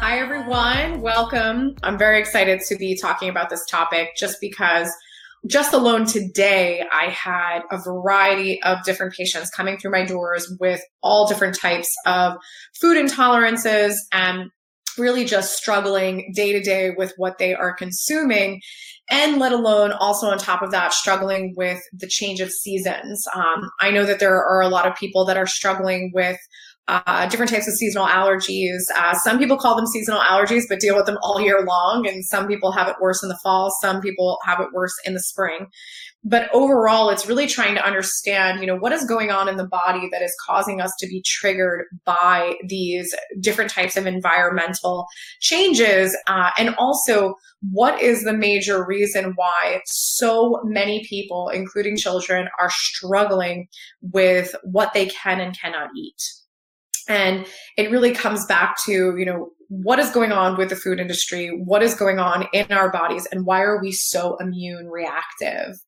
Hi, everyone. Welcome. I'm very excited to be talking about this topic just because just alone today, I had a variety of different patients coming through my doors with all different types of food intolerances and really just struggling day to day with what they are consuming. And let alone also on top of that, struggling with the change of seasons. Um, I know that there are a lot of people that are struggling with uh, different types of seasonal allergies. Uh, some people call them seasonal allergies, but deal with them all year long. And some people have it worse in the fall. Some people have it worse in the spring. But overall, it's really trying to understand, you know, what is going on in the body that is causing us to be triggered by these different types of environmental changes. Uh, and also, what is the major reason why so many people, including children, are struggling with what they can and cannot eat? And it really comes back to, you know, what is going on with the food industry? What is going on in our bodies? And why are we so immune reactive?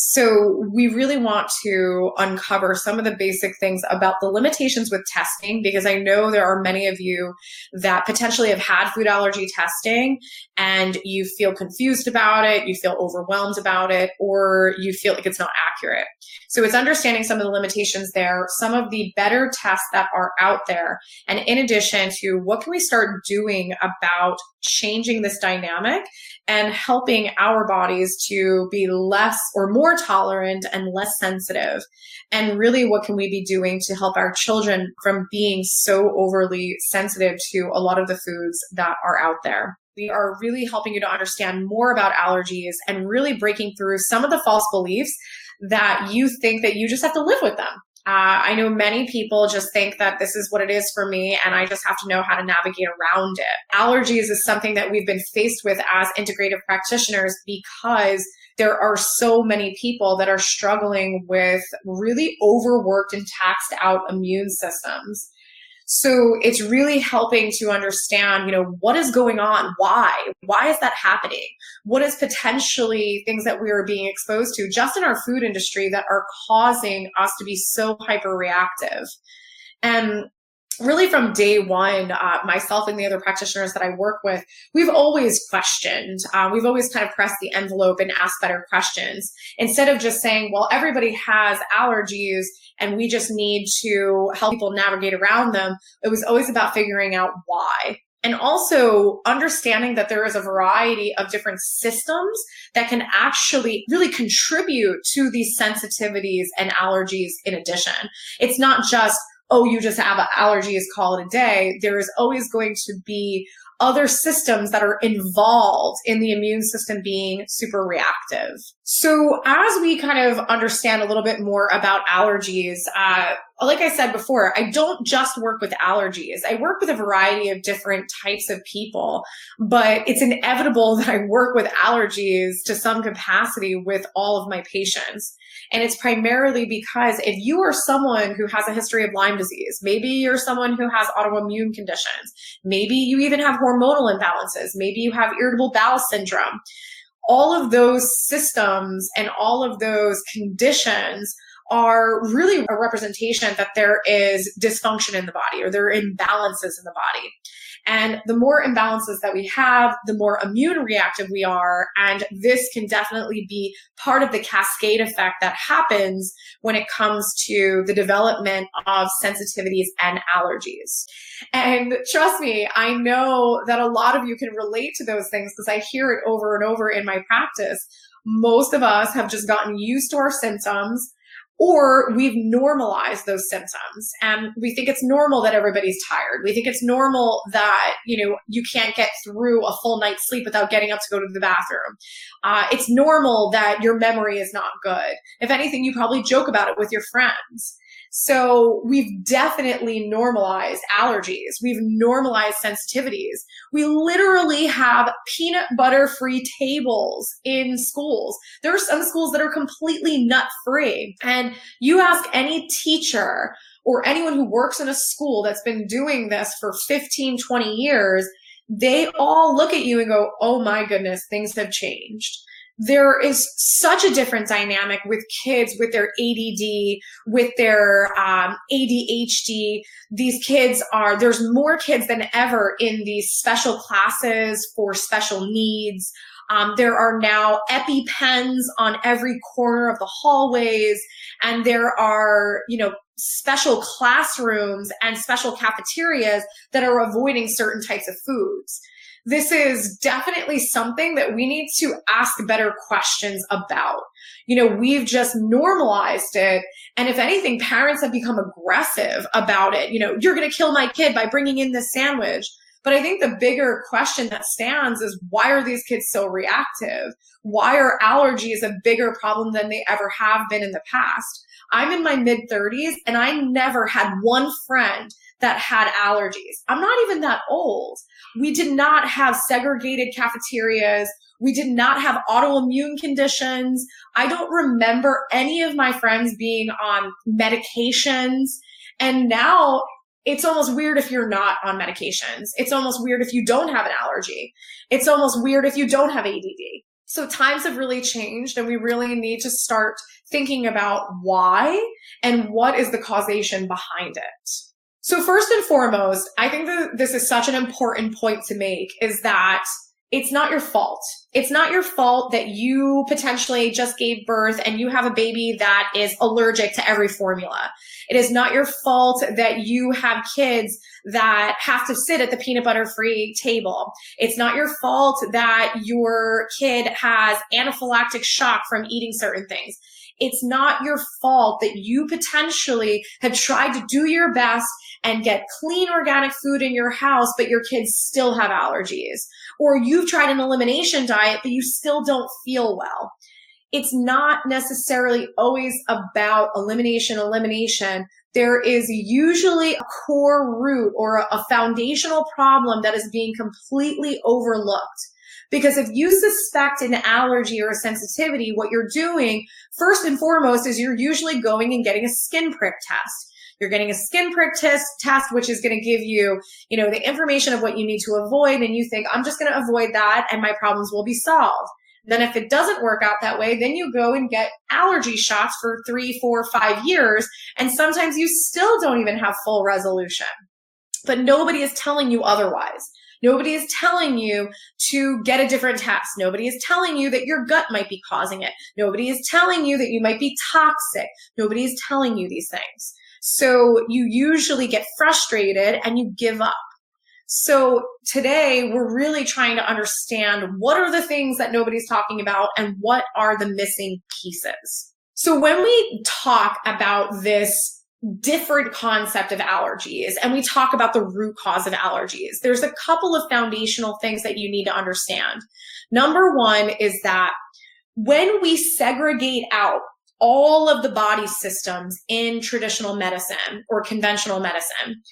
So we really want to uncover some of the basic things about the limitations with testing because I know there are many of you that potentially have had food allergy testing and you feel confused about it, you feel overwhelmed about it, or you feel like it's not accurate. So it's understanding some of the limitations there, some of the better tests that are out there. And in addition to what can we start doing about changing this dynamic and helping our bodies to be less or more tolerant and less sensitive. And really, what can we be doing to help our children from being so overly sensitive to a lot of the foods that are out there? We are really helping you to understand more about allergies and really breaking through some of the false beliefs that you think that you just have to live with them. Uh, I know many people just think that this is what it is for me and I just have to know how to navigate around it. Allergies is something that we've been faced with as integrative practitioners because there are so many people that are struggling with really overworked and taxed out immune systems. So it's really helping to understand, you know, what is going on? Why? Why is that happening? What is potentially things that we are being exposed to just in our food industry that are causing us to be so hyper reactive? And really from day one, uh, myself and the other practitioners that I work with, we've always questioned. Uh, we've always kind of pressed the envelope and asked better questions instead of just saying, well, everybody has allergies and we just need to help people navigate around them. It was always about figuring out why. And also understanding that there is a variety of different systems that can actually really contribute to these sensitivities and allergies in addition. It's not just, oh, you just have allergies, call it a day. There is always going to be other systems that are involved in the immune system being super reactive. So as we kind of understand a little bit more about allergies, uh, like I said before, I don't just work with allergies. I work with a variety of different types of people, but it's inevitable that I work with allergies to some capacity with all of my patients. And it's primarily because if you are someone who has a history of Lyme disease, maybe you're someone who has autoimmune conditions, maybe you even have hormonal imbalances, maybe you have irritable bowel syndrome, all of those systems and all of those conditions are really a representation that there is dysfunction in the body or there are imbalances in the body. And the more imbalances that we have, the more immune reactive we are. And this can definitely be part of the cascade effect that happens when it comes to the development of sensitivities and allergies. And trust me, I know that a lot of you can relate to those things because I hear it over and over in my practice. Most of us have just gotten used to our symptoms or we've normalized those symptoms and we think it's normal that everybody's tired. We think it's normal that, you know, you can't get through a full night's sleep without getting up to go to the bathroom. Uh, it's normal that your memory is not good. If anything, you probably joke about it with your friends. So we've definitely normalized allergies. We've normalized sensitivities. We literally have peanut butter free tables in schools. There are some schools that are completely nut free. And you ask any teacher or anyone who works in a school that's been doing this for 15, 20 years, they all look at you and go, Oh my goodness, things have changed there is such a different dynamic with kids with their ADD, with their um, ADHD. These kids are, there's more kids than ever in these special classes for special needs. Um, there are now EpiPens on every corner of the hallways, and there are, you know, special classrooms and special cafeterias that are avoiding certain types of foods this is definitely something that we need to ask better questions about. You know, we've just normalized it. And if anything, parents have become aggressive about it. You know, you're going to kill my kid by bringing in this sandwich. But I think the bigger question that stands is why are these kids so reactive? Why are allergies a bigger problem than they ever have been in the past? I'm in my mid 30s and I never had one friend that had allergies. I'm not even that old. We did not have segregated cafeterias. We did not have autoimmune conditions. I don't remember any of my friends being on medications. And now it's almost weird if you're not on medications. It's almost weird if you don't have an allergy. It's almost weird if you don't have ADD. So times have really changed and we really need to start thinking about why and what is the causation behind it. So first and foremost, I think that this is such an important point to make is that it's not your fault. It's not your fault that you potentially just gave birth and you have a baby that is allergic to every formula. It is not your fault that you have kids that have to sit at the peanut butter free table. It's not your fault that your kid has anaphylactic shock from eating certain things. It's not your fault that you potentially have tried to do your best and get clean organic food in your house, but your kids still have allergies. Or you've tried an elimination diet, but you still don't feel well. It's not necessarily always about elimination, elimination. There is usually a core root or a foundational problem that is being completely overlooked. Because if you suspect an allergy or a sensitivity, what you're doing first and foremost is you're usually going and getting a skin prick test. You're getting a skin prick test, test, which is going to give you, you know, the information of what you need to avoid. And you think, I'm just going to avoid that and my problems will be solved. Then if it doesn't work out that way, then you go and get allergy shots for three, four, five years. And sometimes you still don't even have full resolution. But nobody is telling you otherwise. Nobody is telling you to get a different test. Nobody is telling you that your gut might be causing it. Nobody is telling you that you might be toxic. Nobody is telling you these things. So you usually get frustrated and you give up. So today we're really trying to understand what are the things that nobody's talking about and what are the missing pieces. So when we talk about this different concept of allergies and we talk about the root cause of allergies, there's a couple of foundational things that you need to understand. Number one is that when we segregate out all of the body systems in traditional medicine or conventional medicine,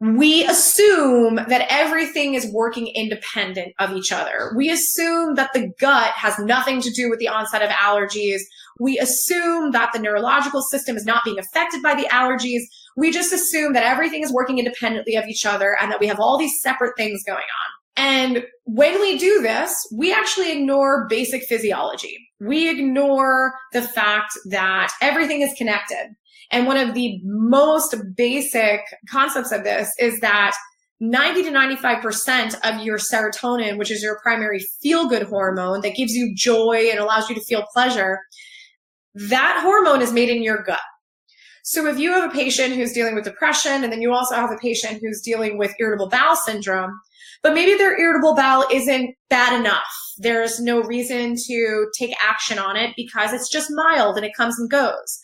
we assume that everything is working independent of each other. We assume that the gut has nothing to do with the onset of allergies. We assume that the neurological system is not being affected by the allergies. We just assume that everything is working independently of each other and that we have all these separate things going on. And when we do this, we actually ignore basic physiology. We ignore the fact that everything is connected. And one of the most basic concepts of this is that 90 to 95% of your serotonin, which is your primary feel good hormone that gives you joy and allows you to feel pleasure, that hormone is made in your gut. So if you have a patient who's dealing with depression and then you also have a patient who's dealing with irritable bowel syndrome, but maybe their irritable bowel isn't bad enough. There's no reason to take action on it because it's just mild and it comes and goes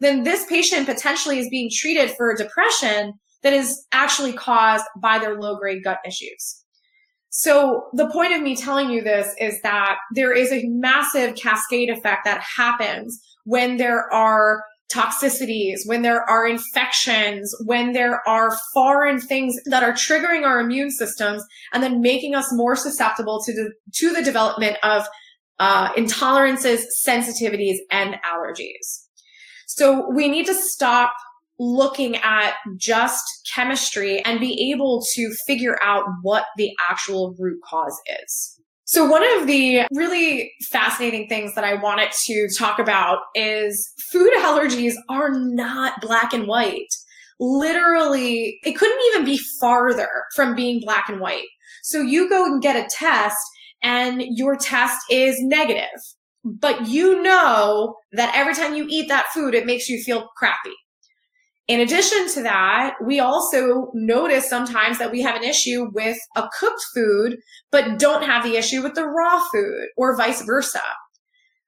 then this patient potentially is being treated for depression that is actually caused by their low grade gut issues. So the point of me telling you this is that there is a massive cascade effect that happens when there are toxicities, when there are infections, when there are foreign things that are triggering our immune systems and then making us more susceptible to the, to the development of uh, intolerances, sensitivities, and allergies. So we need to stop looking at just chemistry and be able to figure out what the actual root cause is. So one of the really fascinating things that I wanted to talk about is food allergies are not black and white. Literally, it couldn't even be farther from being black and white. So you go and get a test and your test is negative, but you know that every time you eat that food, it makes you feel crappy. In addition to that, we also notice sometimes that we have an issue with a cooked food, but don't have the issue with the raw food or vice versa.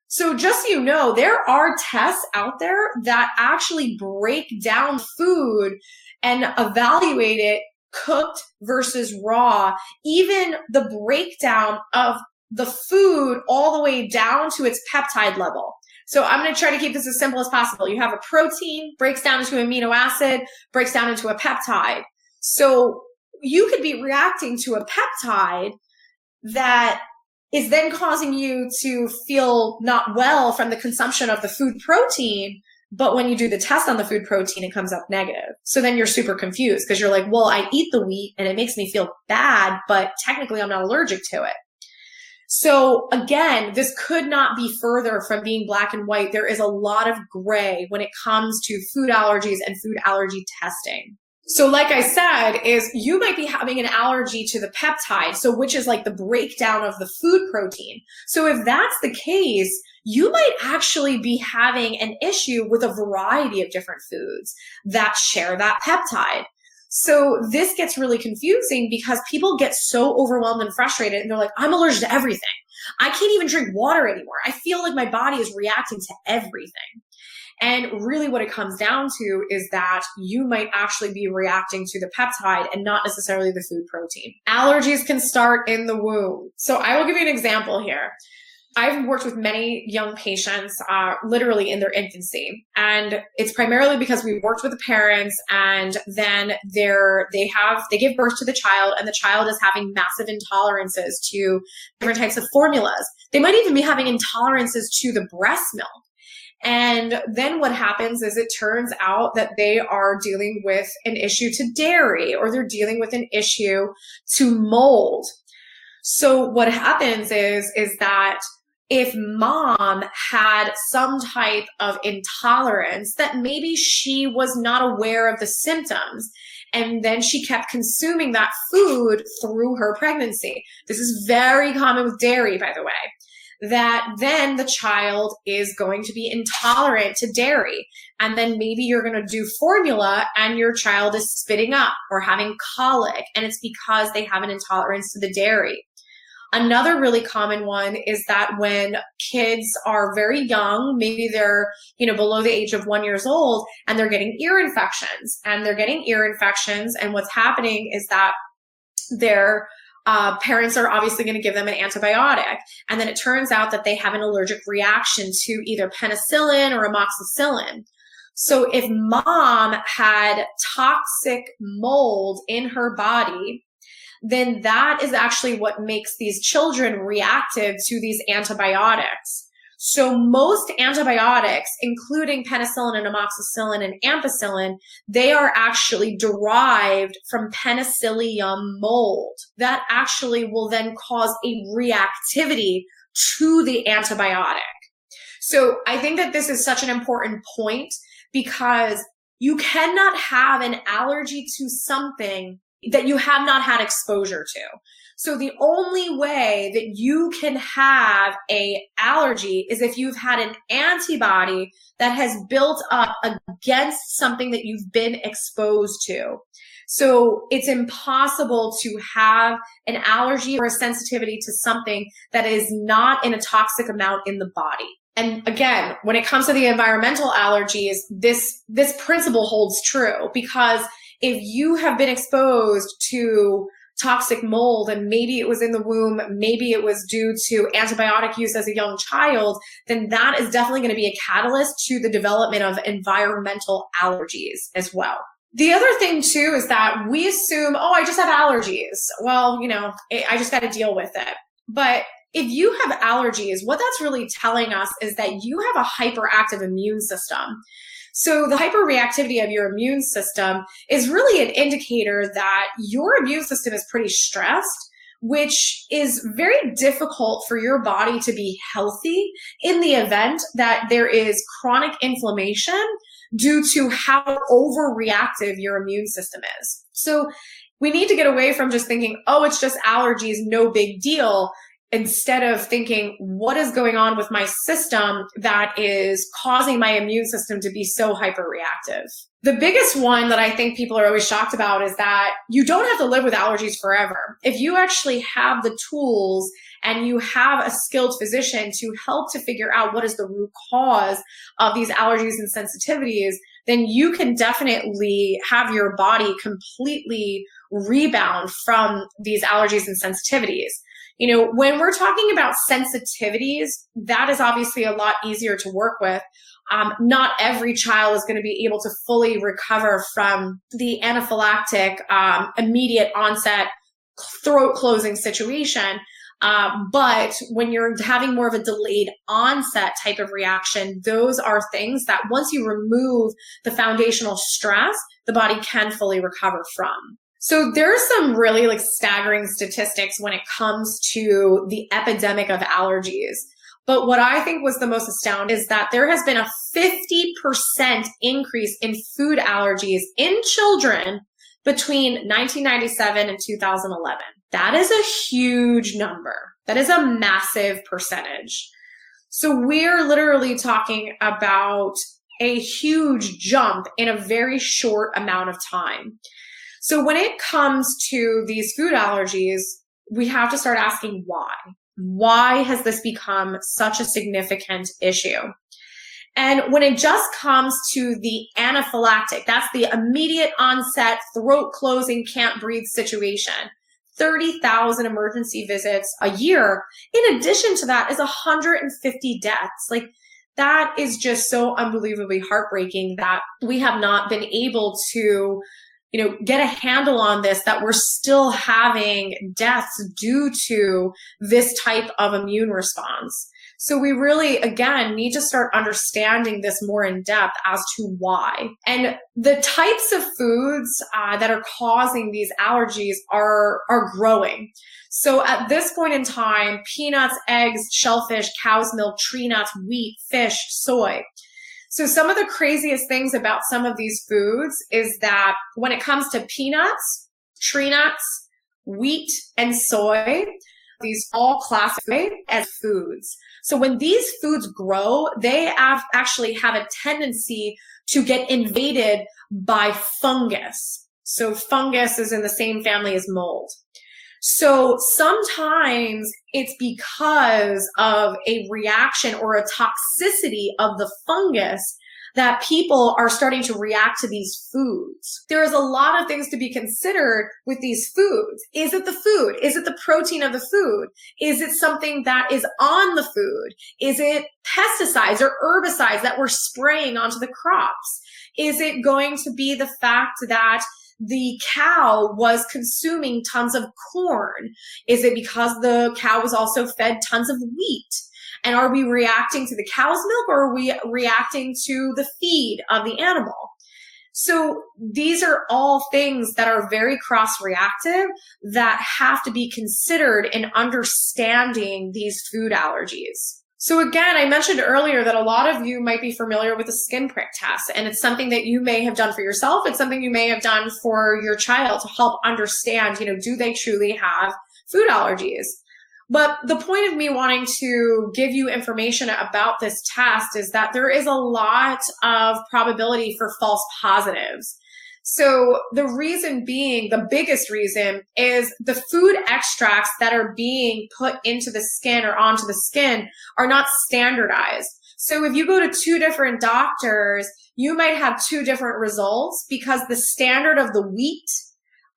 So just so you know, there are tests out there that actually break down food and evaluate it cooked versus raw, even the breakdown of the food all the way down to its peptide level. So I'm going to try to keep this as simple as possible. You have a protein, breaks down into amino acid, breaks down into a peptide. So you could be reacting to a peptide that is then causing you to feel not well from the consumption of the food protein. But when you do the test on the food protein, it comes up negative. So then you're super confused because you're like, well, I eat the wheat and it makes me feel bad, but technically I'm not allergic to it. So again, this could not be further from being black and white. There is a lot of gray when it comes to food allergies and food allergy testing. So like I said, is you might be having an allergy to the peptide. So which is like the breakdown of the food protein. So if that's the case, you might actually be having an issue with a variety of different foods that share that peptide. So this gets really confusing because people get so overwhelmed and frustrated and they're like, I'm allergic to everything. I can't even drink water anymore. I feel like my body is reacting to everything. And really what it comes down to is that you might actually be reacting to the peptide and not necessarily the food protein. Allergies can start in the womb. So I will give you an example here. I've worked with many young patients, uh, literally in their infancy, and it's primarily because we worked with the parents, and then they're they have they give birth to the child, and the child is having massive intolerances to different types of formulas. They might even be having intolerances to the breast milk. And then what happens is it turns out that they are dealing with an issue to dairy or they're dealing with an issue to mold. So what happens is, is that if mom had some type of intolerance that maybe she was not aware of the symptoms and then she kept consuming that food through her pregnancy. This is very common with dairy, by the way. That then the child is going to be intolerant to dairy. And then maybe you're going to do formula and your child is spitting up or having colic. And it's because they have an intolerance to the dairy. Another really common one is that when kids are very young, maybe they're, you know, below the age of one years old and they're getting ear infections and they're getting ear infections. And what's happening is that their uh, parents are obviously going to give them an antibiotic. And then it turns out that they have an allergic reaction to either penicillin or amoxicillin. So if mom had toxic mold in her body, then that is actually what makes these children reactive to these antibiotics. So most antibiotics, including penicillin and amoxicillin and ampicillin, they are actually derived from penicillium mold. That actually will then cause a reactivity to the antibiotic. So I think that this is such an important point because you cannot have an allergy to something that you have not had exposure to. So the only way that you can have a allergy is if you've had an antibody that has built up against something that you've been exposed to. So it's impossible to have an allergy or a sensitivity to something that is not in a toxic amount in the body. And again, when it comes to the environmental allergies, this, this principle holds true because if you have been exposed to toxic mold and maybe it was in the womb, maybe it was due to antibiotic use as a young child, then that is definitely going to be a catalyst to the development of environmental allergies as well. The other thing too is that we assume, oh, I just have allergies. Well, you know, I just got to deal with it. But if you have allergies, what that's really telling us is that you have a hyperactive immune system. So the hyperreactivity of your immune system is really an indicator that your immune system is pretty stressed which is very difficult for your body to be healthy in the event that there is chronic inflammation due to how overreactive your immune system is. So we need to get away from just thinking, oh, it's just allergies, no big deal instead of thinking what is going on with my system that is causing my immune system to be so hyperreactive. The biggest one that I think people are always shocked about is that you don't have to live with allergies forever. If you actually have the tools and you have a skilled physician to help to figure out what is the root cause of these allergies and sensitivities, then you can definitely have your body completely rebound from these allergies and sensitivities. You know, when we're talking about sensitivities, that is obviously a lot easier to work with. Um, not every child is going to be able to fully recover from the anaphylactic, um, immediate onset throat closing situation. Um, but when you're having more of a delayed onset type of reaction, those are things that once you remove the foundational stress, the body can fully recover from. So there are some really like staggering statistics when it comes to the epidemic of allergies. But what I think was the most astounding is that there has been a 50% increase in food allergies in children between 1997 and 2011. That is a huge number. That is a massive percentage. So we're literally talking about a huge jump in a very short amount of time. So when it comes to these food allergies, we have to start asking why. Why has this become such a significant issue? And when it just comes to the anaphylactic, that's the immediate onset throat closing, can't breathe situation. 30,000 emergency visits a year. In addition to that is 150 deaths. Like that is just so unbelievably heartbreaking that we have not been able to you know, get a handle on this that we're still having deaths due to this type of immune response. So we really, again, need to start understanding this more in depth as to why. And the types of foods uh, that are causing these allergies are, are growing. So at this point in time, peanuts, eggs, shellfish, cow's milk, tree nuts, wheat, fish, soy. So some of the craziest things about some of these foods is that when it comes to peanuts, tree nuts, wheat, and soy, these all classified as foods. So when these foods grow, they actually have a tendency to get invaded by fungus. So fungus is in the same family as mold. So sometimes it's because of a reaction or a toxicity of the fungus that people are starting to react to these foods. There is a lot of things to be considered with these foods. Is it the food? Is it the protein of the food? Is it something that is on the food? Is it pesticides or herbicides that we're spraying onto the crops? Is it going to be the fact that the cow was consuming tons of corn? Is it because the cow was also fed tons of wheat? And are we reacting to the cow's milk or are we reacting to the feed of the animal? So these are all things that are very cross reactive that have to be considered in understanding these food allergies. So again, I mentioned earlier that a lot of you might be familiar with the skin prick test and it's something that you may have done for yourself. It's something you may have done for your child to help understand, you know, do they truly have food allergies? But the point of me wanting to give you information about this test is that there is a lot of probability for false positives. So the reason being, the biggest reason is the food extracts that are being put into the skin or onto the skin are not standardized. So if you go to two different doctors, you might have two different results because the standard of the wheat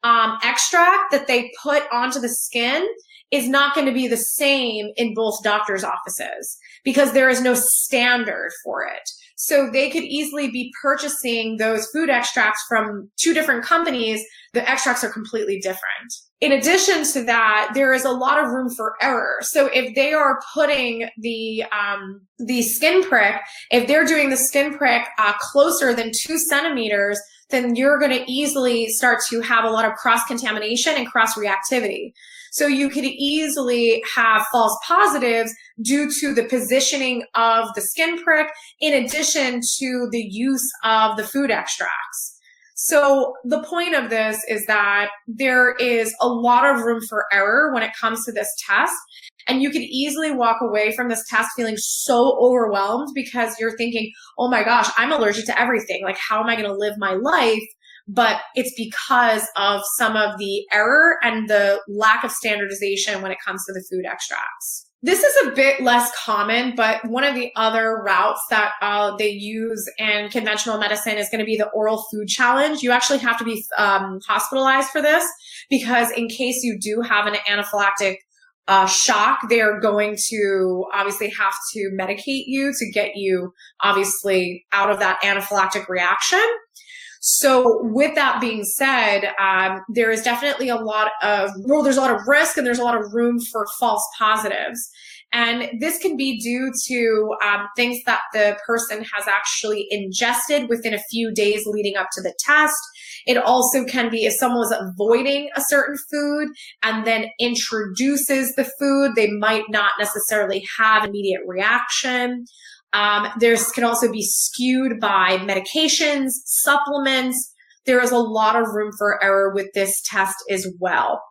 um, extract that they put onto the skin is not going to be the same in both doctors' offices because there is no standard for it. So they could easily be purchasing those food extracts from two different companies. The extracts are completely different. In addition to that, there is a lot of room for error. So if they are putting the um, the skin prick, if they're doing the skin prick uh, closer than two centimeters, then you're going to easily start to have a lot of cross contamination and cross reactivity. So you could easily have false positives due to the positioning of the skin prick in addition to the use of the food extracts. So the point of this is that there is a lot of room for error when it comes to this test. And you could easily walk away from this test feeling so overwhelmed because you're thinking, oh my gosh, I'm allergic to everything. Like, how am I going to live my life? But it's because of some of the error and the lack of standardization when it comes to the food extracts. This is a bit less common, but one of the other routes that uh, they use in conventional medicine is going to be the oral food challenge. You actually have to be um, hospitalized for this because in case you do have an anaphylactic uh, shock, they're going to obviously have to medicate you to get you obviously out of that anaphylactic reaction. So with that being said, um, there is definitely a lot of, well, there's a lot of risk and there's a lot of room for false positives. And this can be due to um, things that the person has actually ingested within a few days leading up to the test. It also can be if someone was avoiding a certain food and then introduces the food, they might not necessarily have immediate reaction. Um, there's can also be skewed by medications, supplements. There is a lot of room for error with this test as well.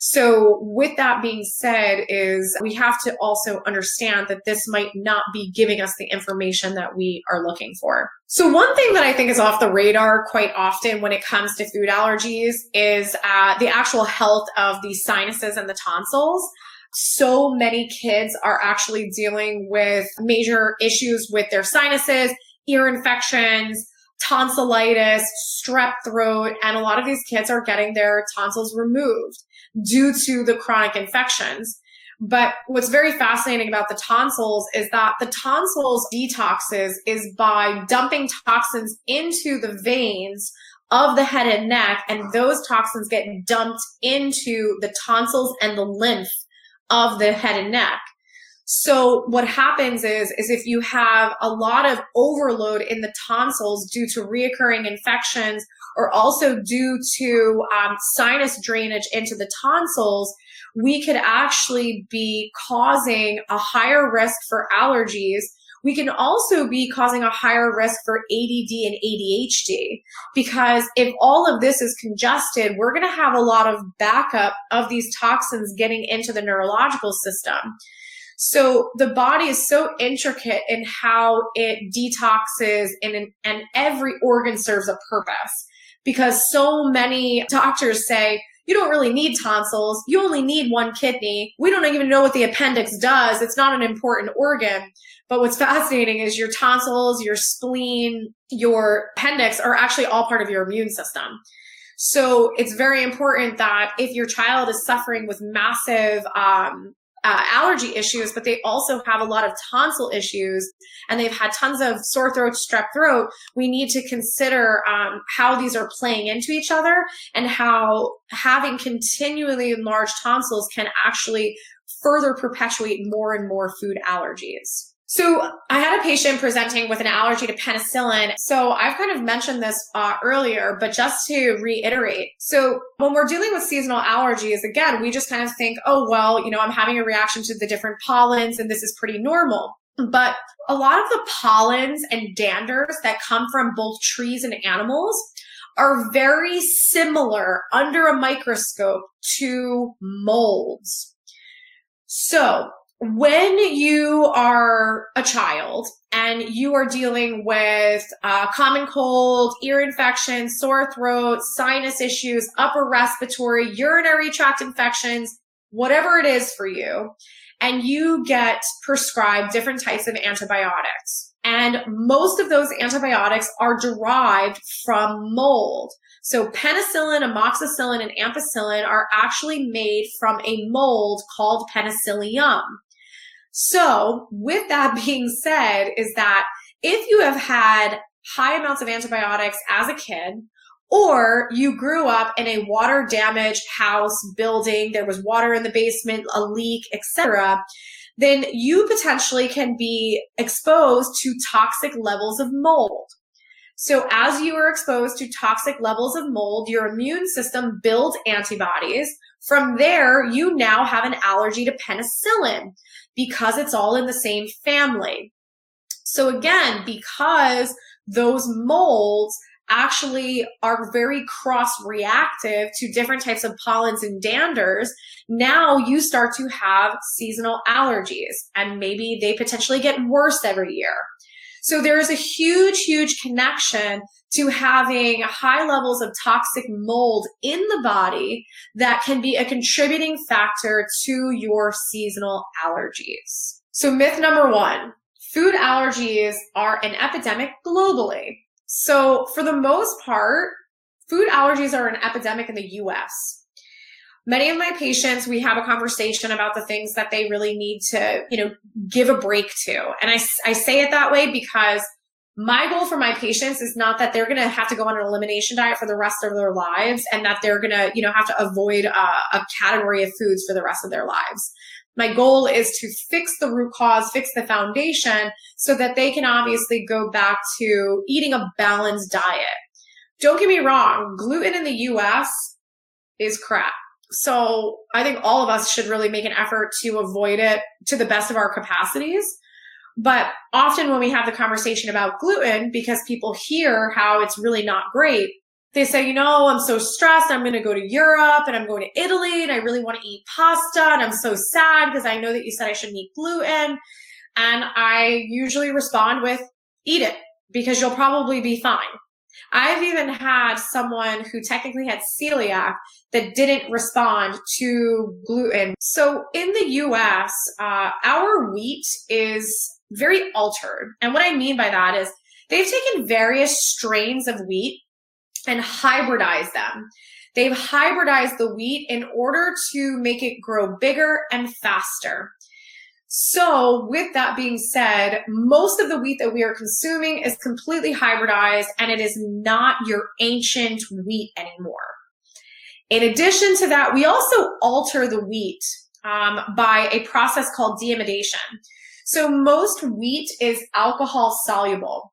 So with that being said is we have to also understand that this might not be giving us the information that we are looking for. So one thing that I think is off the radar quite often when it comes to food allergies is uh, the actual health of the sinuses and the tonsils so many kids are actually dealing with major issues with their sinuses, ear infections, tonsillitis, strep throat, and a lot of these kids are getting their tonsils removed due to the chronic infections. But what's very fascinating about the tonsils is that the tonsils detoxes is by dumping toxins into the veins of the head and neck, and those toxins get dumped into the tonsils and the lymph of the head and neck. So what happens is, is if you have a lot of overload in the tonsils due to reoccurring infections or also due to um, sinus drainage into the tonsils, we could actually be causing a higher risk for allergies we can also be causing a higher risk for ADD and ADHD because if all of this is congested, we're going to have a lot of backup of these toxins getting into the neurological system. So the body is so intricate in how it detoxes and, and every organ serves a purpose because so many doctors say, you don't really need tonsils. You only need one kidney. We don't even know what the appendix does. It's not an important organ. But what's fascinating is your tonsils, your spleen, your appendix are actually all part of your immune system. So it's very important that if your child is suffering with massive um, uh, allergy issues, but they also have a lot of tonsil issues and they've had tons of sore throat, strep throat, we need to consider um, how these are playing into each other and how having continually enlarged tonsils can actually further perpetuate more and more food allergies. So I had a patient presenting with an allergy to penicillin. So I've kind of mentioned this uh, earlier, but just to reiterate. So when we're dealing with seasonal allergies, again, we just kind of think, oh, well, you know, I'm having a reaction to the different pollens and this is pretty normal. But a lot of the pollens and danders that come from both trees and animals are very similar under a microscope to molds. So when you are a child and you are dealing with uh, common cold, ear infection, sore throat, sinus issues, upper respiratory, urinary tract infections, whatever it is for you, and you get prescribed different types of antibiotics. And most of those antibiotics are derived from mold. So penicillin, amoxicillin, and ampicillin are actually made from a mold called penicillium. So with that being said, is that if you have had high amounts of antibiotics as a kid, or you grew up in a water damaged house building, there was water in the basement, a leak, etc., then you potentially can be exposed to toxic levels of mold. So as you are exposed to toxic levels of mold, your immune system builds antibodies. From there, you now have an allergy to penicillin because it's all in the same family. So again, because those molds actually are very cross reactive to different types of pollens and danders, now you start to have seasonal allergies and maybe they potentially get worse every year. So there is a huge, huge connection to having high levels of toxic mold in the body that can be a contributing factor to your seasonal allergies. So myth number one, food allergies are an epidemic globally. So for the most part, food allergies are an epidemic in the US. Many of my patients, we have a conversation about the things that they really need to, you know, give a break to. And I, I say it that way because my goal for my patients is not that they're going to have to go on an elimination diet for the rest of their lives and that they're going to, you know, have to avoid a, a category of foods for the rest of their lives. My goal is to fix the root cause, fix the foundation so that they can obviously go back to eating a balanced diet. Don't get me wrong, gluten in the US is crap. So I think all of us should really make an effort to avoid it to the best of our capacities. But often when we have the conversation about gluten, because people hear how it's really not great, they say, you know, I'm so stressed. I'm going to go to Europe and I'm going to Italy and I really want to eat pasta. And I'm so sad because I know that you said I shouldn't eat gluten. And I usually respond with, eat it because you'll probably be fine. I've even had someone who technically had celiac that didn't respond to gluten. So in the US, uh, our wheat is very altered. And what I mean by that is they've taken various strains of wheat and hybridized them. They've hybridized the wheat in order to make it grow bigger and faster. So with that being said, most of the wheat that we are consuming is completely hybridized and it is not your ancient wheat anymore. In addition to that, we also alter the wheat um, by a process called deamidation. So most wheat is alcohol soluble.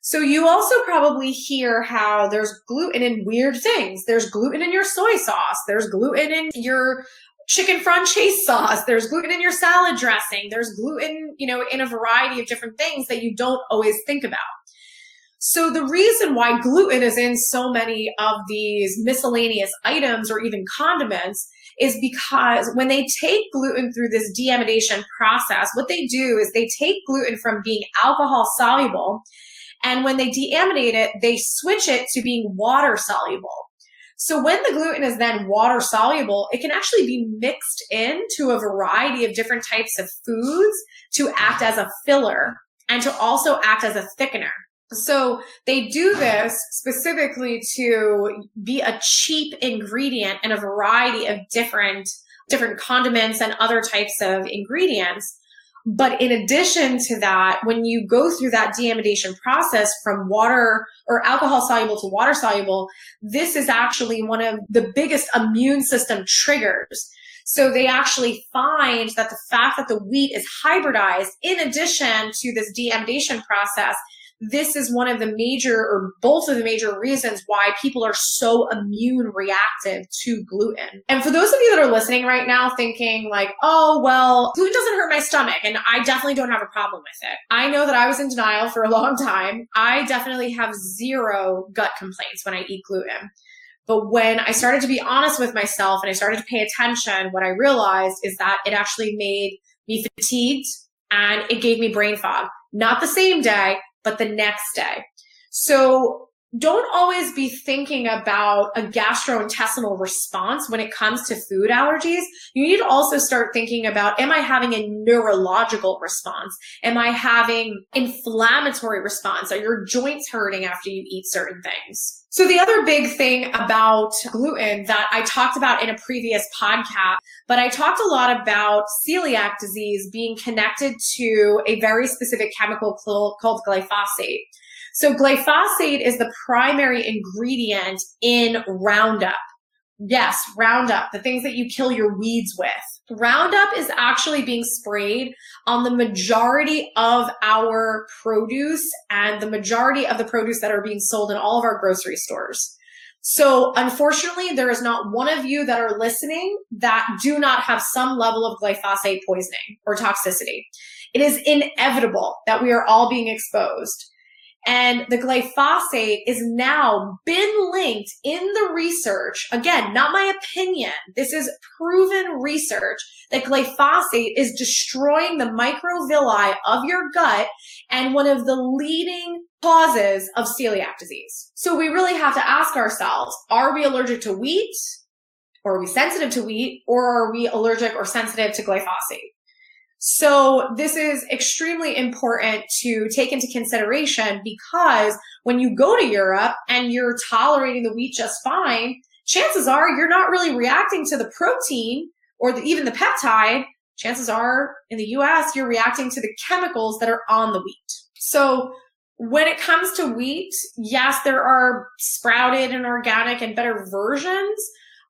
So you also probably hear how there's gluten in weird things. There's gluten in your soy sauce. There's gluten in your chicken franchise sauce. There's gluten in your salad dressing. There's gluten, you know, in a variety of different things that you don't always think about. So the reason why gluten is in so many of these miscellaneous items or even condiments is because when they take gluten through this deamination process, what they do is they take gluten from being alcohol soluble and when they deaminate it, they switch it to being water soluble. So when the gluten is then water soluble, it can actually be mixed into a variety of different types of foods to act as a filler and to also act as a thickener. So they do this specifically to be a cheap ingredient in a variety of different different condiments and other types of ingredients but in addition to that, when you go through that deamidation process from water or alcohol soluble to water soluble, this is actually one of the biggest immune system triggers. So they actually find that the fact that the wheat is hybridized in addition to this deamidation process this is one of the major or both of the major reasons why people are so immune reactive to gluten. And for those of you that are listening right now thinking like, oh, well, gluten doesn't hurt my stomach and I definitely don't have a problem with it. I know that I was in denial for a long time. I definitely have zero gut complaints when I eat gluten. But when I started to be honest with myself and I started to pay attention, what I realized is that it actually made me fatigued and it gave me brain fog. Not the same day, but the next day. So don't always be thinking about a gastrointestinal response when it comes to food allergies. You need to also start thinking about, am I having a neurological response? Am I having inflammatory response? Are your joints hurting after you eat certain things? So the other big thing about gluten that I talked about in a previous podcast, but I talked a lot about celiac disease being connected to a very specific chemical called glyphosate. So glyphosate is the primary ingredient in Roundup. Yes, Roundup, the things that you kill your weeds with. Roundup is actually being sprayed on the majority of our produce and the majority of the produce that are being sold in all of our grocery stores. So unfortunately, there is not one of you that are listening that do not have some level of glyphosate poisoning or toxicity. It is inevitable that we are all being exposed. And the glyphosate is now been linked in the research. Again, not my opinion. This is proven research that glyphosate is destroying the microvilli of your gut and one of the leading causes of celiac disease. So we really have to ask ourselves, are we allergic to wheat? Or are we sensitive to wheat? Or are we allergic or sensitive to glyphosate? So this is extremely important to take into consideration because when you go to Europe and you're tolerating the wheat just fine, chances are you're not really reacting to the protein or the, even the peptide. Chances are in the US, you're reacting to the chemicals that are on the wheat. So when it comes to wheat, yes, there are sprouted and organic and better versions,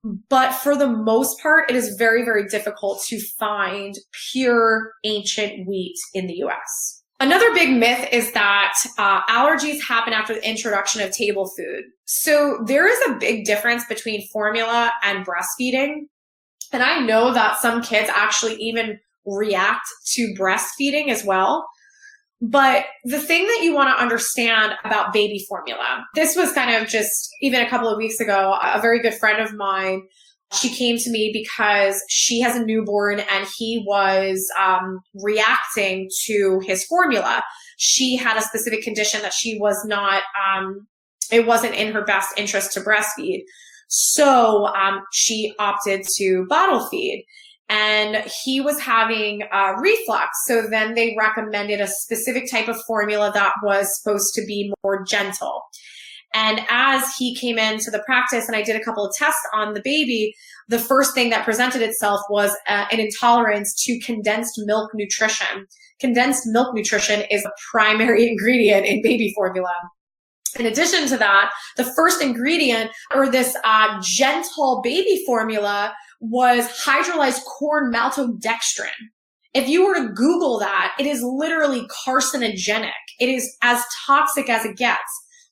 but for the most part, it is very, very difficult to find pure ancient wheat in the US. Another big myth is that uh, allergies happen after the introduction of table food. So there is a big difference between formula and breastfeeding. And I know that some kids actually even react to breastfeeding as well. But the thing that you want to understand about baby formula, this was kind of just even a couple of weeks ago, a very good friend of mine, she came to me because she has a newborn and he was um, reacting to his formula. She had a specific condition that she was not, um, it wasn't in her best interest to breastfeed. So um, she opted to bottle feed and he was having uh, reflux. So then they recommended a specific type of formula that was supposed to be more gentle. And as he came into the practice and I did a couple of tests on the baby, the first thing that presented itself was uh, an intolerance to condensed milk nutrition. Condensed milk nutrition is a primary ingredient in baby formula. In addition to that, the first ingredient or this uh, gentle baby formula was hydrolyzed corn maltodextrin. If you were to Google that, it is literally carcinogenic. It is as toxic as it gets.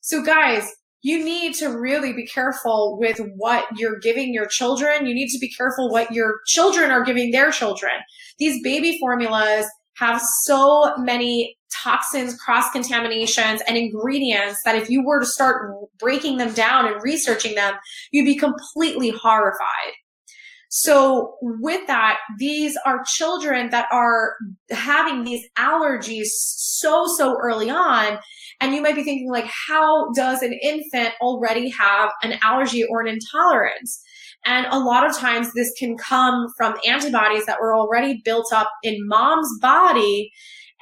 So guys, you need to really be careful with what you're giving your children. You need to be careful what your children are giving their children. These baby formulas have so many toxins, cross contaminations, and ingredients that if you were to start breaking them down and researching them, you'd be completely horrified. So with that, these are children that are having these allergies so, so early on. And you might be thinking like, how does an infant already have an allergy or an intolerance? And a lot of times this can come from antibodies that were already built up in mom's body.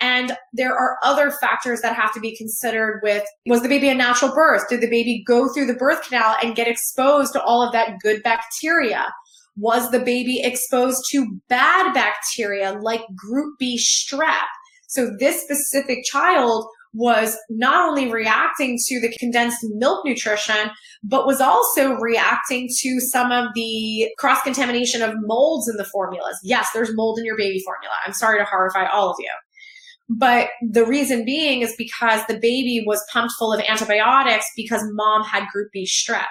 And there are other factors that have to be considered with, was the baby a natural birth? Did the baby go through the birth canal and get exposed to all of that good bacteria? Was the baby exposed to bad bacteria like group B strep? So this specific child was not only reacting to the condensed milk nutrition, but was also reacting to some of the cross contamination of molds in the formulas. Yes, there's mold in your baby formula. I'm sorry to horrify all of you. But the reason being is because the baby was pumped full of antibiotics because mom had group B strep.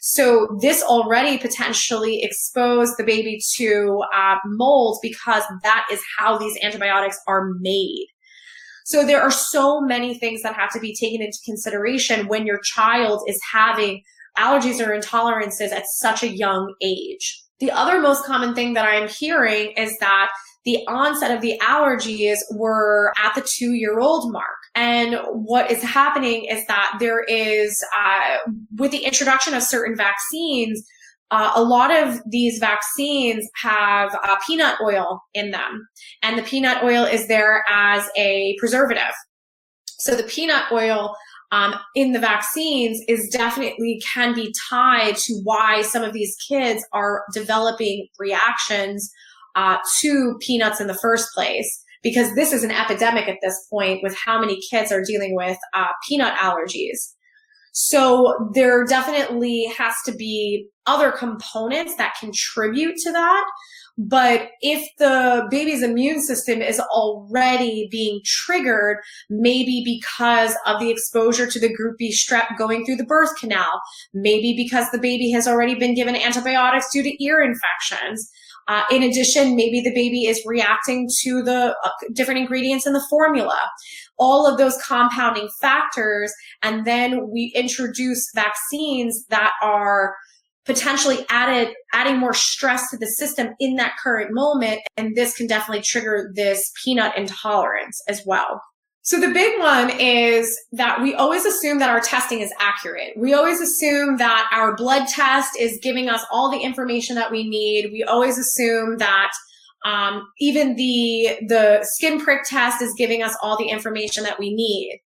So this already potentially exposed the baby to uh, molds because that is how these antibiotics are made. So there are so many things that have to be taken into consideration when your child is having allergies or intolerances at such a young age. The other most common thing that I'm hearing is that the onset of the allergies were at the two year old mark. And what is happening is that there is, uh, with the introduction of certain vaccines, uh, a lot of these vaccines have uh, peanut oil in them, and the peanut oil is there as a preservative. So the peanut oil um, in the vaccines is definitely can be tied to why some of these kids are developing reactions uh, to peanuts in the first place. Because this is an epidemic at this point with how many kids are dealing with uh, peanut allergies. So there definitely has to be other components that contribute to that. But if the baby's immune system is already being triggered, maybe because of the exposure to the group B strep going through the birth canal, maybe because the baby has already been given antibiotics due to ear infections. Uh, in addition, maybe the baby is reacting to the uh, different ingredients in the formula. All of those compounding factors. And then we introduce vaccines that are potentially added adding more stress to the system in that current moment and this can definitely trigger this peanut intolerance as well so the big one is that we always assume that our testing is accurate. We always assume that our blood test is giving us all the information that we need. We always assume that um, even the the skin prick test is giving us all the information that we need.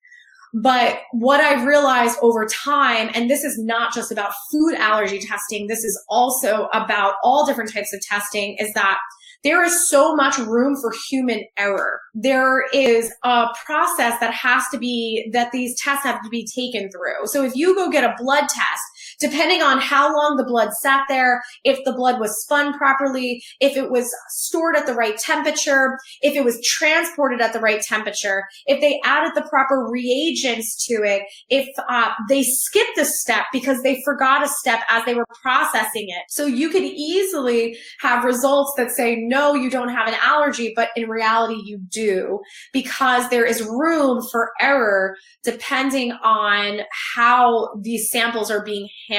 But what I've realized over time, and this is not just about food allergy testing, this is also about all different types of testing, is that there is so much room for human error. There is a process that has to be, that these tests have to be taken through. So if you go get a blood test, depending on how long the blood sat there, if the blood was spun properly, if it was stored at the right temperature, if it was transported at the right temperature, if they added the proper reagents to it, if uh, they skipped a step because they forgot a step as they were processing it. So you could easily have results that say, no, you don't have an allergy, but in reality you do because there is room for error depending on how these samples are being handled.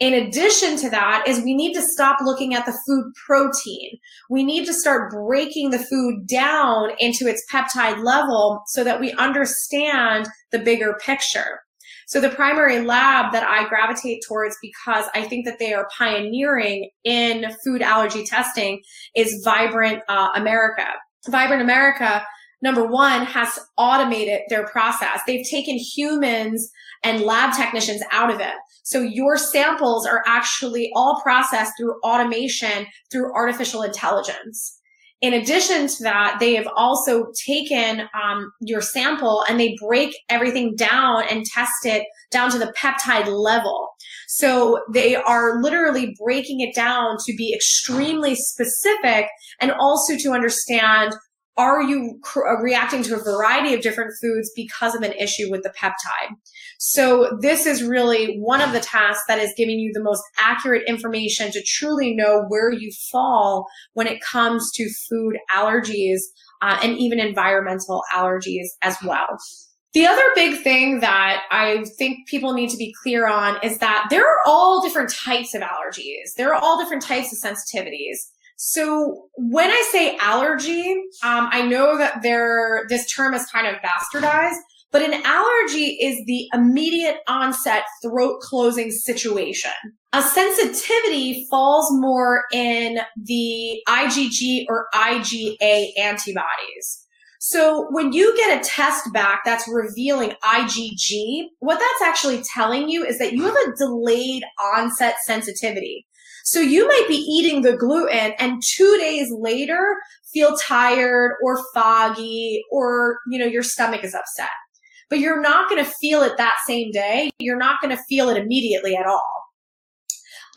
In addition to that is we need to stop looking at the food protein. We need to start breaking the food down into its peptide level so that we understand the bigger picture. So the primary lab that I gravitate towards because I think that they are pioneering in food allergy testing is Vibrant uh, America. Vibrant America, number one, has automated their process. They've taken humans and lab technicians out of it. So your samples are actually all processed through automation, through artificial intelligence. In addition to that, they have also taken um, your sample and they break everything down and test it down to the peptide level. So they are literally breaking it down to be extremely specific and also to understand are you uh, reacting to a variety of different foods because of an issue with the peptide? So this is really one of the tasks that is giving you the most accurate information to truly know where you fall when it comes to food allergies uh, and even environmental allergies as well. The other big thing that I think people need to be clear on is that there are all different types of allergies. There are all different types of sensitivities. So when I say allergy, um, I know that there this term is kind of bastardized, but an allergy is the immediate onset throat closing situation. A sensitivity falls more in the IgG or IgA antibodies. So when you get a test back that's revealing IgG, what that's actually telling you is that you have a delayed onset sensitivity. So you might be eating the gluten and two days later feel tired or foggy or, you know, your stomach is upset. But you're not going to feel it that same day. You're not going to feel it immediately at all.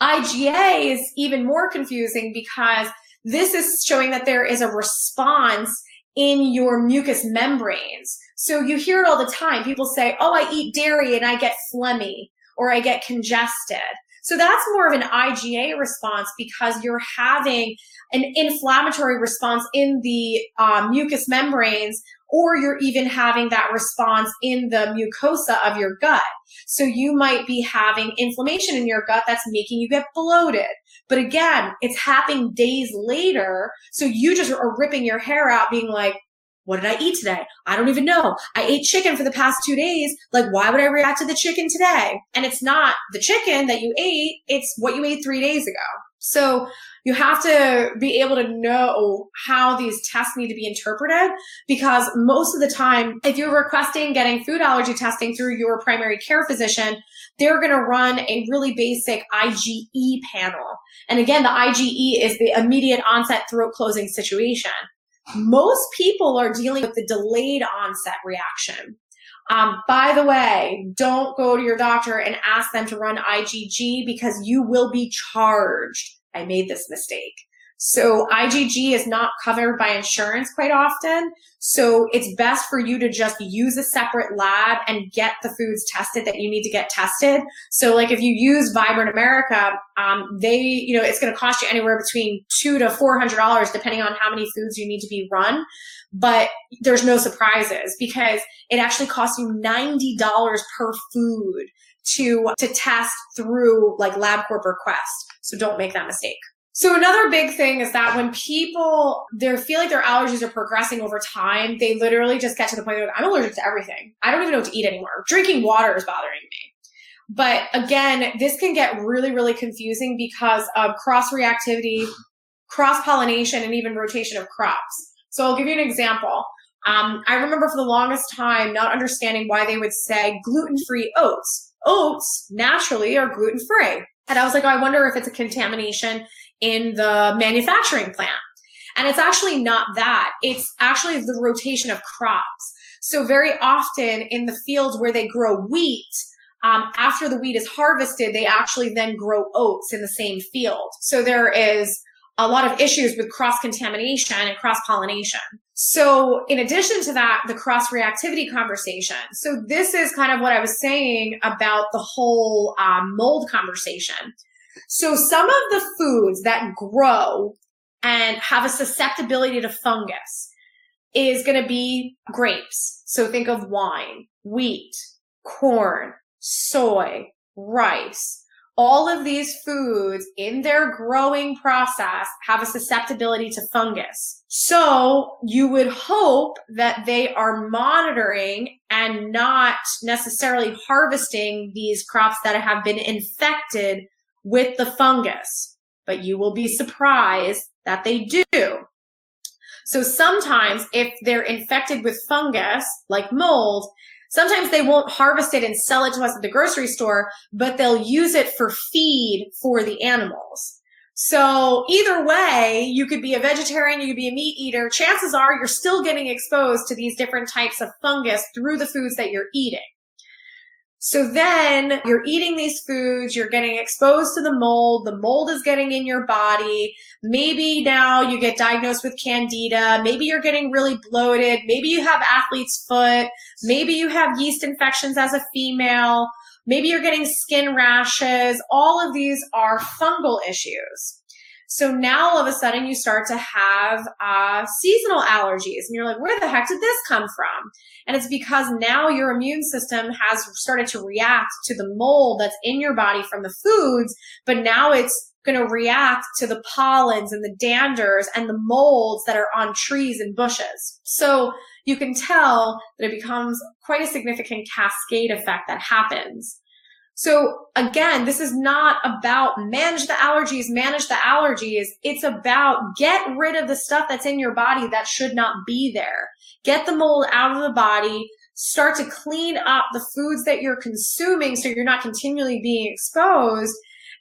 IgA is even more confusing because this is showing that there is a response in your mucous membranes. So you hear it all the time. People say, Oh, I eat dairy and I get phlegmy or I get congested. So that's more of an IgA response because you're having an inflammatory response in the um, mucous membranes, or you're even having that response in the mucosa of your gut. So you might be having inflammation in your gut that's making you get bloated. But again, it's happening days later. So you just are ripping your hair out being like, what did I eat today? I don't even know. I ate chicken for the past two days. Like, why would I react to the chicken today? And it's not the chicken that you ate, it's what you ate three days ago. So you have to be able to know how these tests need to be interpreted because most of the time, if you're requesting getting food allergy testing through your primary care physician, they're going to run a really basic IgE panel. And again, the IgE is the immediate onset throat closing situation. Most people are dealing with the delayed onset reaction. Um, by the way, don't go to your doctor and ask them to run IgG because you will be charged. I made this mistake. So IgG is not covered by insurance quite often. So it's best for you to just use a separate lab and get the foods tested that you need to get tested. So like if you use Vibrant America, um, they, you know, it's going to cost you anywhere between two to four hundred dollars depending on how many foods you need to be run. But there's no surprises because it actually costs you ninety dollars per food to to test through like LabCorp request. So don't make that mistake. So another big thing is that when people they feel like their allergies are progressing over time, they literally just get to the point where I'm allergic to everything. I don't even know what to eat anymore. Drinking water is bothering me. But again, this can get really, really confusing because of cross reactivity, cross pollination, and even rotation of crops. So I'll give you an example. Um, I remember for the longest time not understanding why they would say gluten free oats. Oats naturally are gluten free. And I was like, oh, I wonder if it's a contamination in the manufacturing plant. And it's actually not that. It's actually the rotation of crops. So very often in the fields where they grow wheat, um, after the wheat is harvested, they actually then grow oats in the same field. So there is a lot of issues with cross contamination and cross pollination. So in addition to that, the cross reactivity conversation. So this is kind of what I was saying about the whole um, mold conversation. So some of the foods that grow and have a susceptibility to fungus is going to be grapes. So think of wine, wheat, corn, soy, rice. All of these foods in their growing process have a susceptibility to fungus. So you would hope that they are monitoring and not necessarily harvesting these crops that have been infected with the fungus, but you will be surprised that they do. So sometimes if they're infected with fungus, like mold, sometimes they won't harvest it and sell it to us at the grocery store, but they'll use it for feed for the animals. So either way, you could be a vegetarian, you could be a meat eater. Chances are you're still getting exposed to these different types of fungus through the foods that you're eating. So then you're eating these foods, you're getting exposed to the mold, the mold is getting in your body. Maybe now you get diagnosed with candida, maybe you're getting really bloated, maybe you have athlete's foot, maybe you have yeast infections as a female, maybe you're getting skin rashes. All of these are fungal issues. So now all of a sudden you start to have uh, seasonal allergies, and you're like, where the heck did this come from? And it's because now your immune system has started to react to the mold that's in your body from the foods, but now it's going to react to the pollens and the danders and the molds that are on trees and bushes. So you can tell that it becomes quite a significant cascade effect that happens. So again, this is not about manage the allergies, manage the allergies. It's about get rid of the stuff that's in your body that should not be there. Get the mold out of the body. Start to clean up the foods that you're consuming so you're not continually being exposed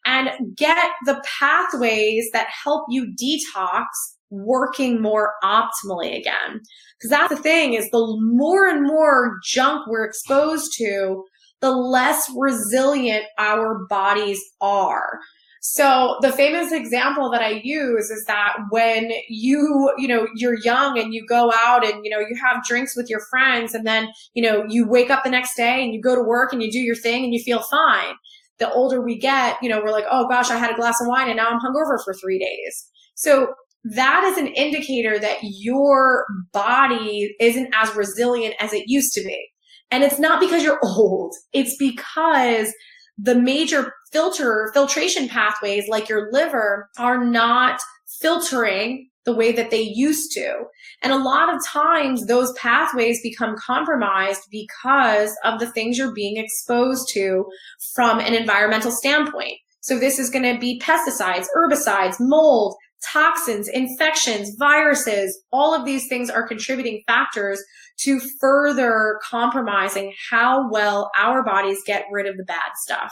and get the pathways that help you detox working more optimally again. Because that's the thing is the more and more junk we're exposed to, the less resilient our bodies are. So the famous example that I use is that when you, you know, you're young and you go out and, you know, you have drinks with your friends and then, you know, you wake up the next day and you go to work and you do your thing and you feel fine. The older we get, you know, we're like, oh gosh, I had a glass of wine and now I'm hungover for three days. So that is an indicator that your body isn't as resilient as it used to be. And it's not because you're old. It's because the major filter filtration pathways like your liver are not filtering the way that they used to. And a lot of times those pathways become compromised because of the things you're being exposed to from an environmental standpoint. So this is going to be pesticides, herbicides, mold, toxins, infections, viruses. All of these things are contributing factors to further compromising how well our bodies get rid of the bad stuff.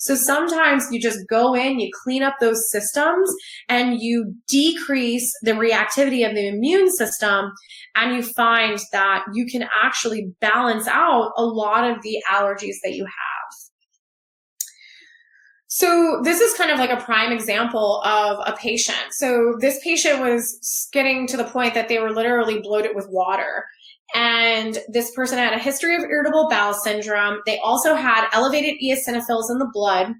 So sometimes you just go in, you clean up those systems and you decrease the reactivity of the immune system and you find that you can actually balance out a lot of the allergies that you have. So this is kind of like a prime example of a patient. So this patient was getting to the point that they were literally bloated with water. And this person had a history of irritable bowel syndrome. They also had elevated eosinophils in the blood.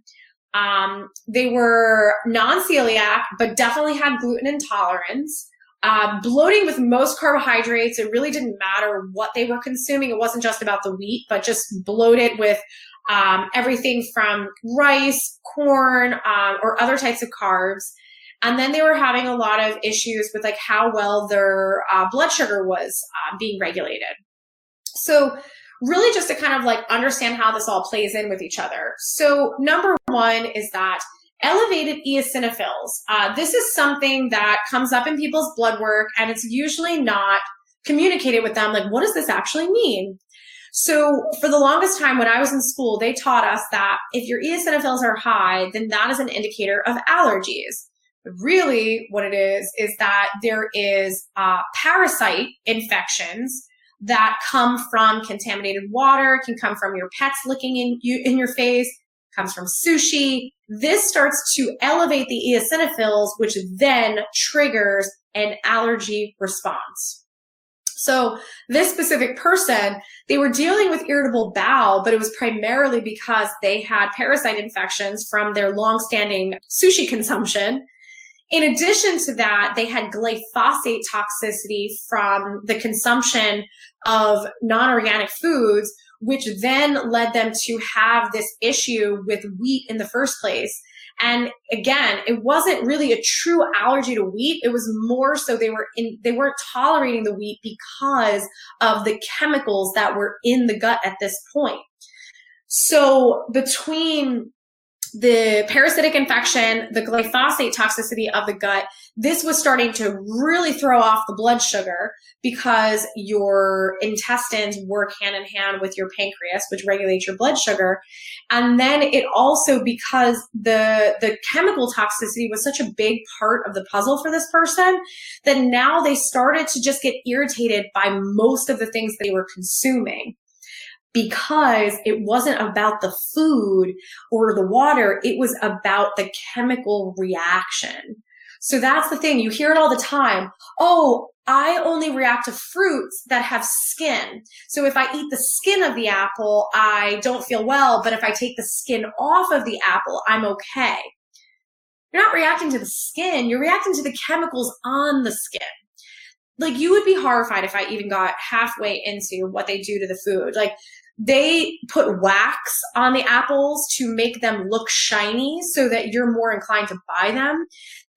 Um, they were non-celiac, but definitely had gluten intolerance. Uh, bloating with most carbohydrates. It really didn't matter what they were consuming. It wasn't just about the wheat, but just bloated with um, everything from rice, corn, um, or other types of carbs. And then they were having a lot of issues with like how well their uh, blood sugar was uh, being regulated. So really just to kind of like understand how this all plays in with each other. So number one is that elevated eosinophils. Uh, this is something that comes up in people's blood work and it's usually not communicated with them. Like, what does this actually mean? So for the longest time when I was in school, they taught us that if your eosinophils are high, then that is an indicator of allergies. But really what it is, is that there is uh, parasite infections that come from contaminated water, can come from your pets licking in you, in your face, comes from sushi. This starts to elevate the eosinophils, which then triggers an allergy response. So this specific person, they were dealing with irritable bowel, but it was primarily because they had parasite infections from their longstanding sushi consumption. In addition to that, they had glyphosate toxicity from the consumption of non-organic foods, which then led them to have this issue with wheat in the first place. And again, it wasn't really a true allergy to wheat. It was more so they were in, they weren't tolerating the wheat because of the chemicals that were in the gut at this point. So between the parasitic infection, the glyphosate toxicity of the gut, this was starting to really throw off the blood sugar because your intestines work hand in hand with your pancreas, which regulates your blood sugar. And then it also, because the, the chemical toxicity was such a big part of the puzzle for this person, that now they started to just get irritated by most of the things they were consuming because it wasn't about the food or the water. It was about the chemical reaction. So that's the thing. You hear it all the time. Oh, I only react to fruits that have skin. So if I eat the skin of the apple, I don't feel well. But if I take the skin off of the apple, I'm okay. You're not reacting to the skin. You're reacting to the chemicals on the skin. Like you would be horrified if I even got halfway into what they do to the food. Like they put wax on the apples to make them look shiny so that you're more inclined to buy them.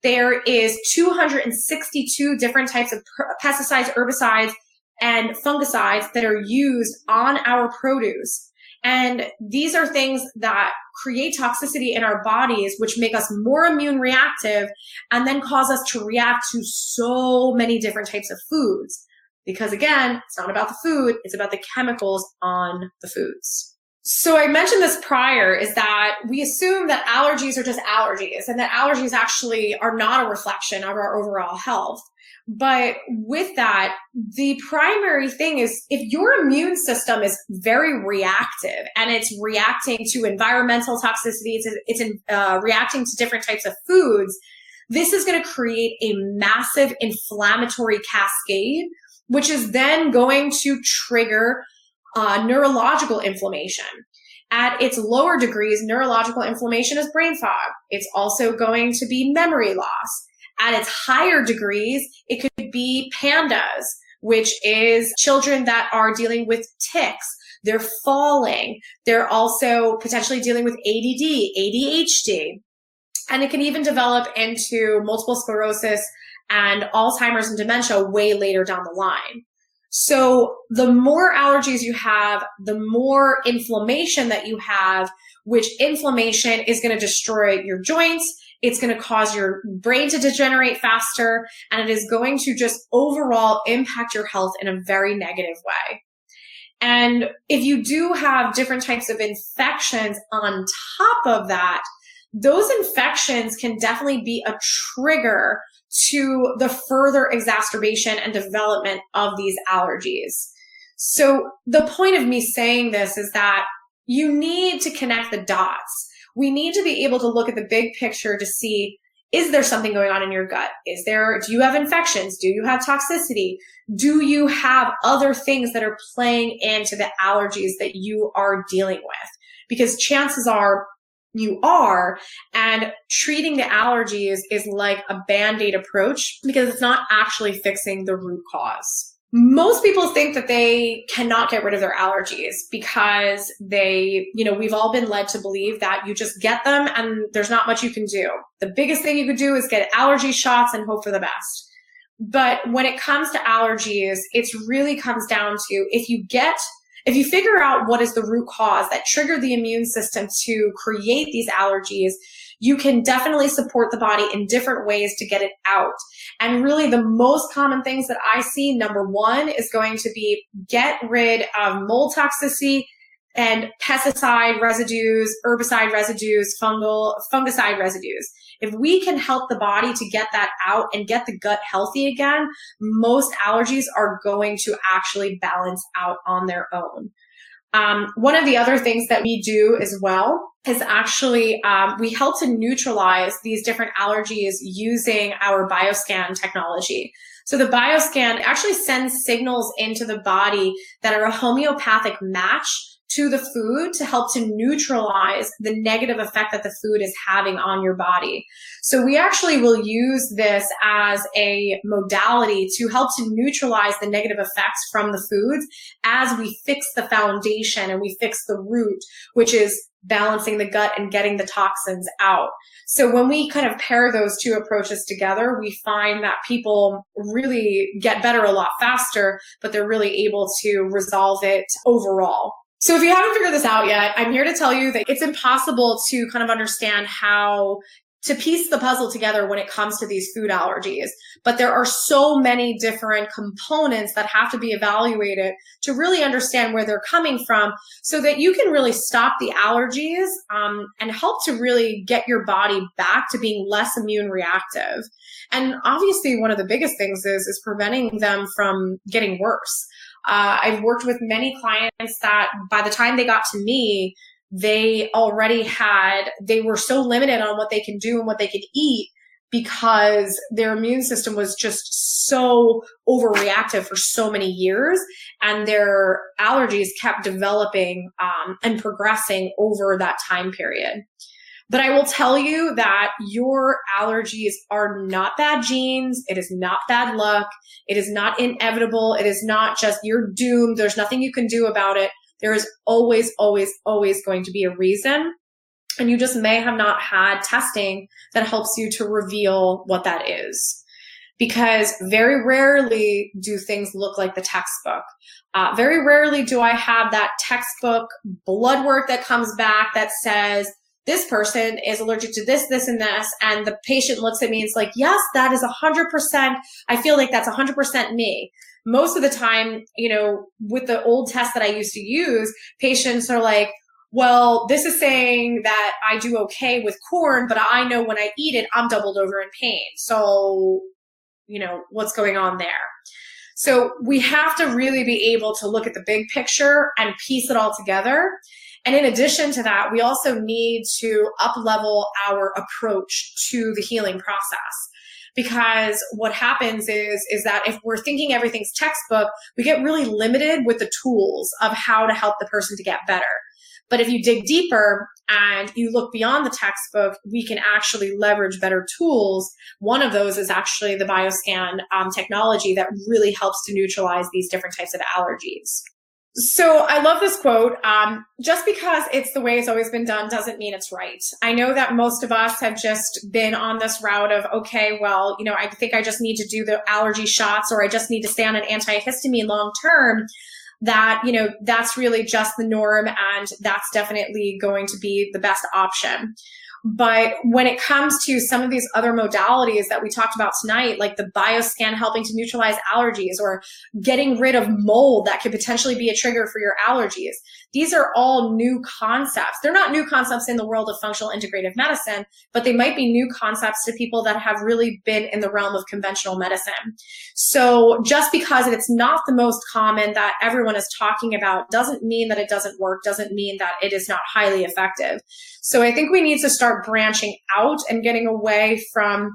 There is 262 different types of pesticides, herbicides, and fungicides that are used on our produce. And these are things that create toxicity in our bodies, which make us more immune reactive and then cause us to react to so many different types of foods. Because again, it's not about the food, it's about the chemicals on the foods. So I mentioned this prior is that we assume that allergies are just allergies and that allergies actually are not a reflection of our overall health. But with that, the primary thing is if your immune system is very reactive and it's reacting to environmental toxicity, it's, it's uh, reacting to different types of foods, this is going to create a massive inflammatory cascade which is then going to trigger uh, neurological inflammation. At its lower degrees, neurological inflammation is brain fog. It's also going to be memory loss. At its higher degrees, it could be pandas, which is children that are dealing with tics. They're falling. They're also potentially dealing with ADD, ADHD. And it can even develop into multiple sclerosis and Alzheimer's and dementia way later down the line. So the more allergies you have, the more inflammation that you have, which inflammation is going to destroy your joints. It's going to cause your brain to degenerate faster and it is going to just overall impact your health in a very negative way. And if you do have different types of infections on top of that, those infections can definitely be a trigger to the further exacerbation and development of these allergies. So the point of me saying this is that you need to connect the dots. We need to be able to look at the big picture to see is there something going on in your gut? Is there, do you have infections? Do you have toxicity? Do you have other things that are playing into the allergies that you are dealing with? Because chances are you are and treating the allergies is like a band-aid approach because it's not actually fixing the root cause. Most people think that they cannot get rid of their allergies because they, you know, we've all been led to believe that you just get them and there's not much you can do. The biggest thing you could do is get allergy shots and hope for the best. But when it comes to allergies, it really comes down to if you get if you figure out what is the root cause that triggered the immune system to create these allergies, you can definitely support the body in different ways to get it out. And really the most common things that I see, number one is going to be get rid of mold toxicity and pesticide residues, herbicide residues, fungal, fungicide residues. If we can help the body to get that out and get the gut healthy again, most allergies are going to actually balance out on their own. Um, one of the other things that we do as well is actually um, we help to neutralize these different allergies using our bioscan technology. So the bioscan actually sends signals into the body that are a homeopathic match to the food to help to neutralize the negative effect that the food is having on your body. So we actually will use this as a modality to help to neutralize the negative effects from the foods as we fix the foundation and we fix the root, which is balancing the gut and getting the toxins out. So when we kind of pair those two approaches together, we find that people really get better a lot faster, but they're really able to resolve it overall. So if you haven't figured this out yet, I'm here to tell you that it's impossible to kind of understand how to piece the puzzle together when it comes to these food allergies. But there are so many different components that have to be evaluated to really understand where they're coming from so that you can really stop the allergies um, and help to really get your body back to being less immune reactive. And obviously, one of the biggest things is, is preventing them from getting worse. Uh, I've worked with many clients that by the time they got to me, they already had, they were so limited on what they can do and what they could eat because their immune system was just so overreactive for so many years and their allergies kept developing um, and progressing over that time period. But I will tell you that your allergies are not bad genes. It is not bad luck. It is not inevitable. It is not just you're doomed. There's nothing you can do about it. There is always, always, always going to be a reason. And you just may have not had testing that helps you to reveal what that is. Because very rarely do things look like the textbook. Uh, very rarely do I have that textbook blood work that comes back that says, this person is allergic to this, this, and this. And the patient looks at me and it's like, yes, that is a hundred percent. I feel like that's a hundred percent me. Most of the time, you know, with the old test that I used to use, patients are like, well, this is saying that I do okay with corn, but I know when I eat it, I'm doubled over in pain. So, you know, what's going on there? So we have to really be able to look at the big picture and piece it all together and in addition to that, we also need to up level our approach to the healing process. Because what happens is, is that if we're thinking everything's textbook, we get really limited with the tools of how to help the person to get better. But if you dig deeper and you look beyond the textbook, we can actually leverage better tools. One of those is actually the bioscan um, technology that really helps to neutralize these different types of allergies. So I love this quote. Um, just because it's the way it's always been done doesn't mean it's right. I know that most of us have just been on this route of, okay, well, you know, I think I just need to do the allergy shots or I just need to stay on an antihistamine long term. That, you know, that's really just the norm and that's definitely going to be the best option. But when it comes to some of these other modalities that we talked about tonight, like the bioscan helping to neutralize allergies or getting rid of mold that could potentially be a trigger for your allergies, these are all new concepts. They're not new concepts in the world of functional integrative medicine, but they might be new concepts to people that have really been in the realm of conventional medicine. So just because it's not the most common that everyone is talking about doesn't mean that it doesn't work, doesn't mean that it is not highly effective. So I think we need to start branching out and getting away from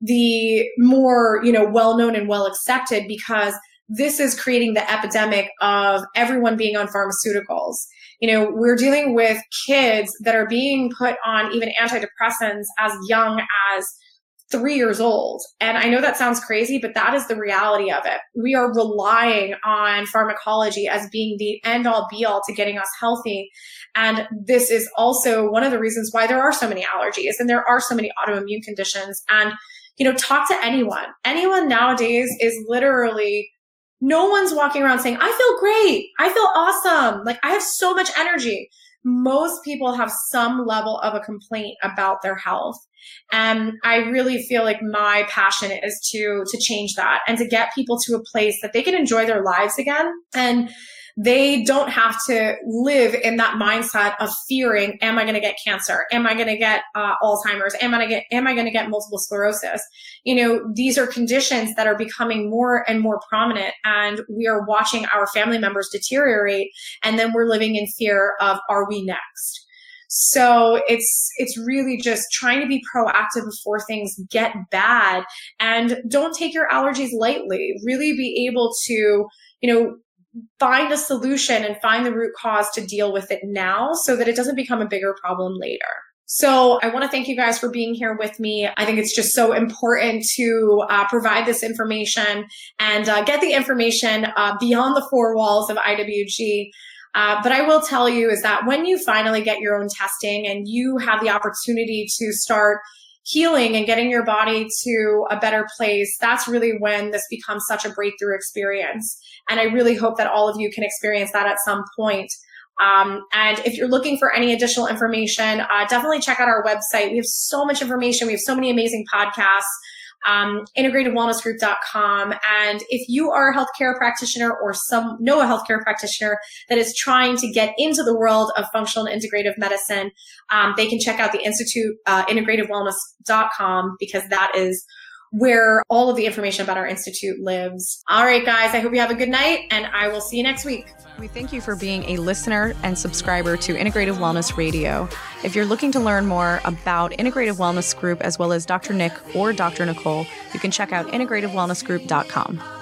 the more, you know, well-known and well accepted because this is creating the epidemic of everyone being on pharmaceuticals. You know, we're dealing with kids that are being put on even antidepressants as young as three years old. And I know that sounds crazy, but that is the reality of it. We are relying on pharmacology as being the end all be all to getting us healthy. And this is also one of the reasons why there are so many allergies and there are so many autoimmune conditions. And, you know, talk to anyone. Anyone nowadays is literally no one's walking around saying, I feel great. I feel awesome. Like I have so much energy. Most people have some level of a complaint about their health. And I really feel like my passion is to, to change that and to get people to a place that they can enjoy their lives again. And they don't have to live in that mindset of fearing, am I going to get cancer? Am I going to get uh, Alzheimer's? Am I going to get, am I going to get multiple sclerosis? You know, these are conditions that are becoming more and more prominent and we are watching our family members deteriorate. And then we're living in fear of, are we next? So it's it's really just trying to be proactive before things get bad and don't take your allergies lightly. Really be able to, you know, find a solution and find the root cause to deal with it now so that it doesn't become a bigger problem later. So I want to thank you guys for being here with me. I think it's just so important to uh, provide this information and uh, get the information uh, beyond the four walls of IWG. Uh, but I will tell you is that when you finally get your own testing and you have the opportunity to start healing and getting your body to a better place, that's really when this becomes such a breakthrough experience. And I really hope that all of you can experience that at some point. Um, and if you're looking for any additional information, uh, definitely check out our website. We have so much information. We have so many amazing podcasts um, integrativewellnessgroup.com. And if you are a healthcare practitioner or some know a healthcare practitioner that is trying to get into the world of functional and integrative medicine, um, they can check out the Institute, uh, integratedwellness.com because that is where all of the information about our institute lives. All right, guys, I hope you have a good night and I will see you next week. We thank you for being a listener and subscriber to Integrative Wellness Radio. If you're looking to learn more about Integrative Wellness Group as well as Dr. Nick or Dr. Nicole, you can check out integrativewellnessgroup.com.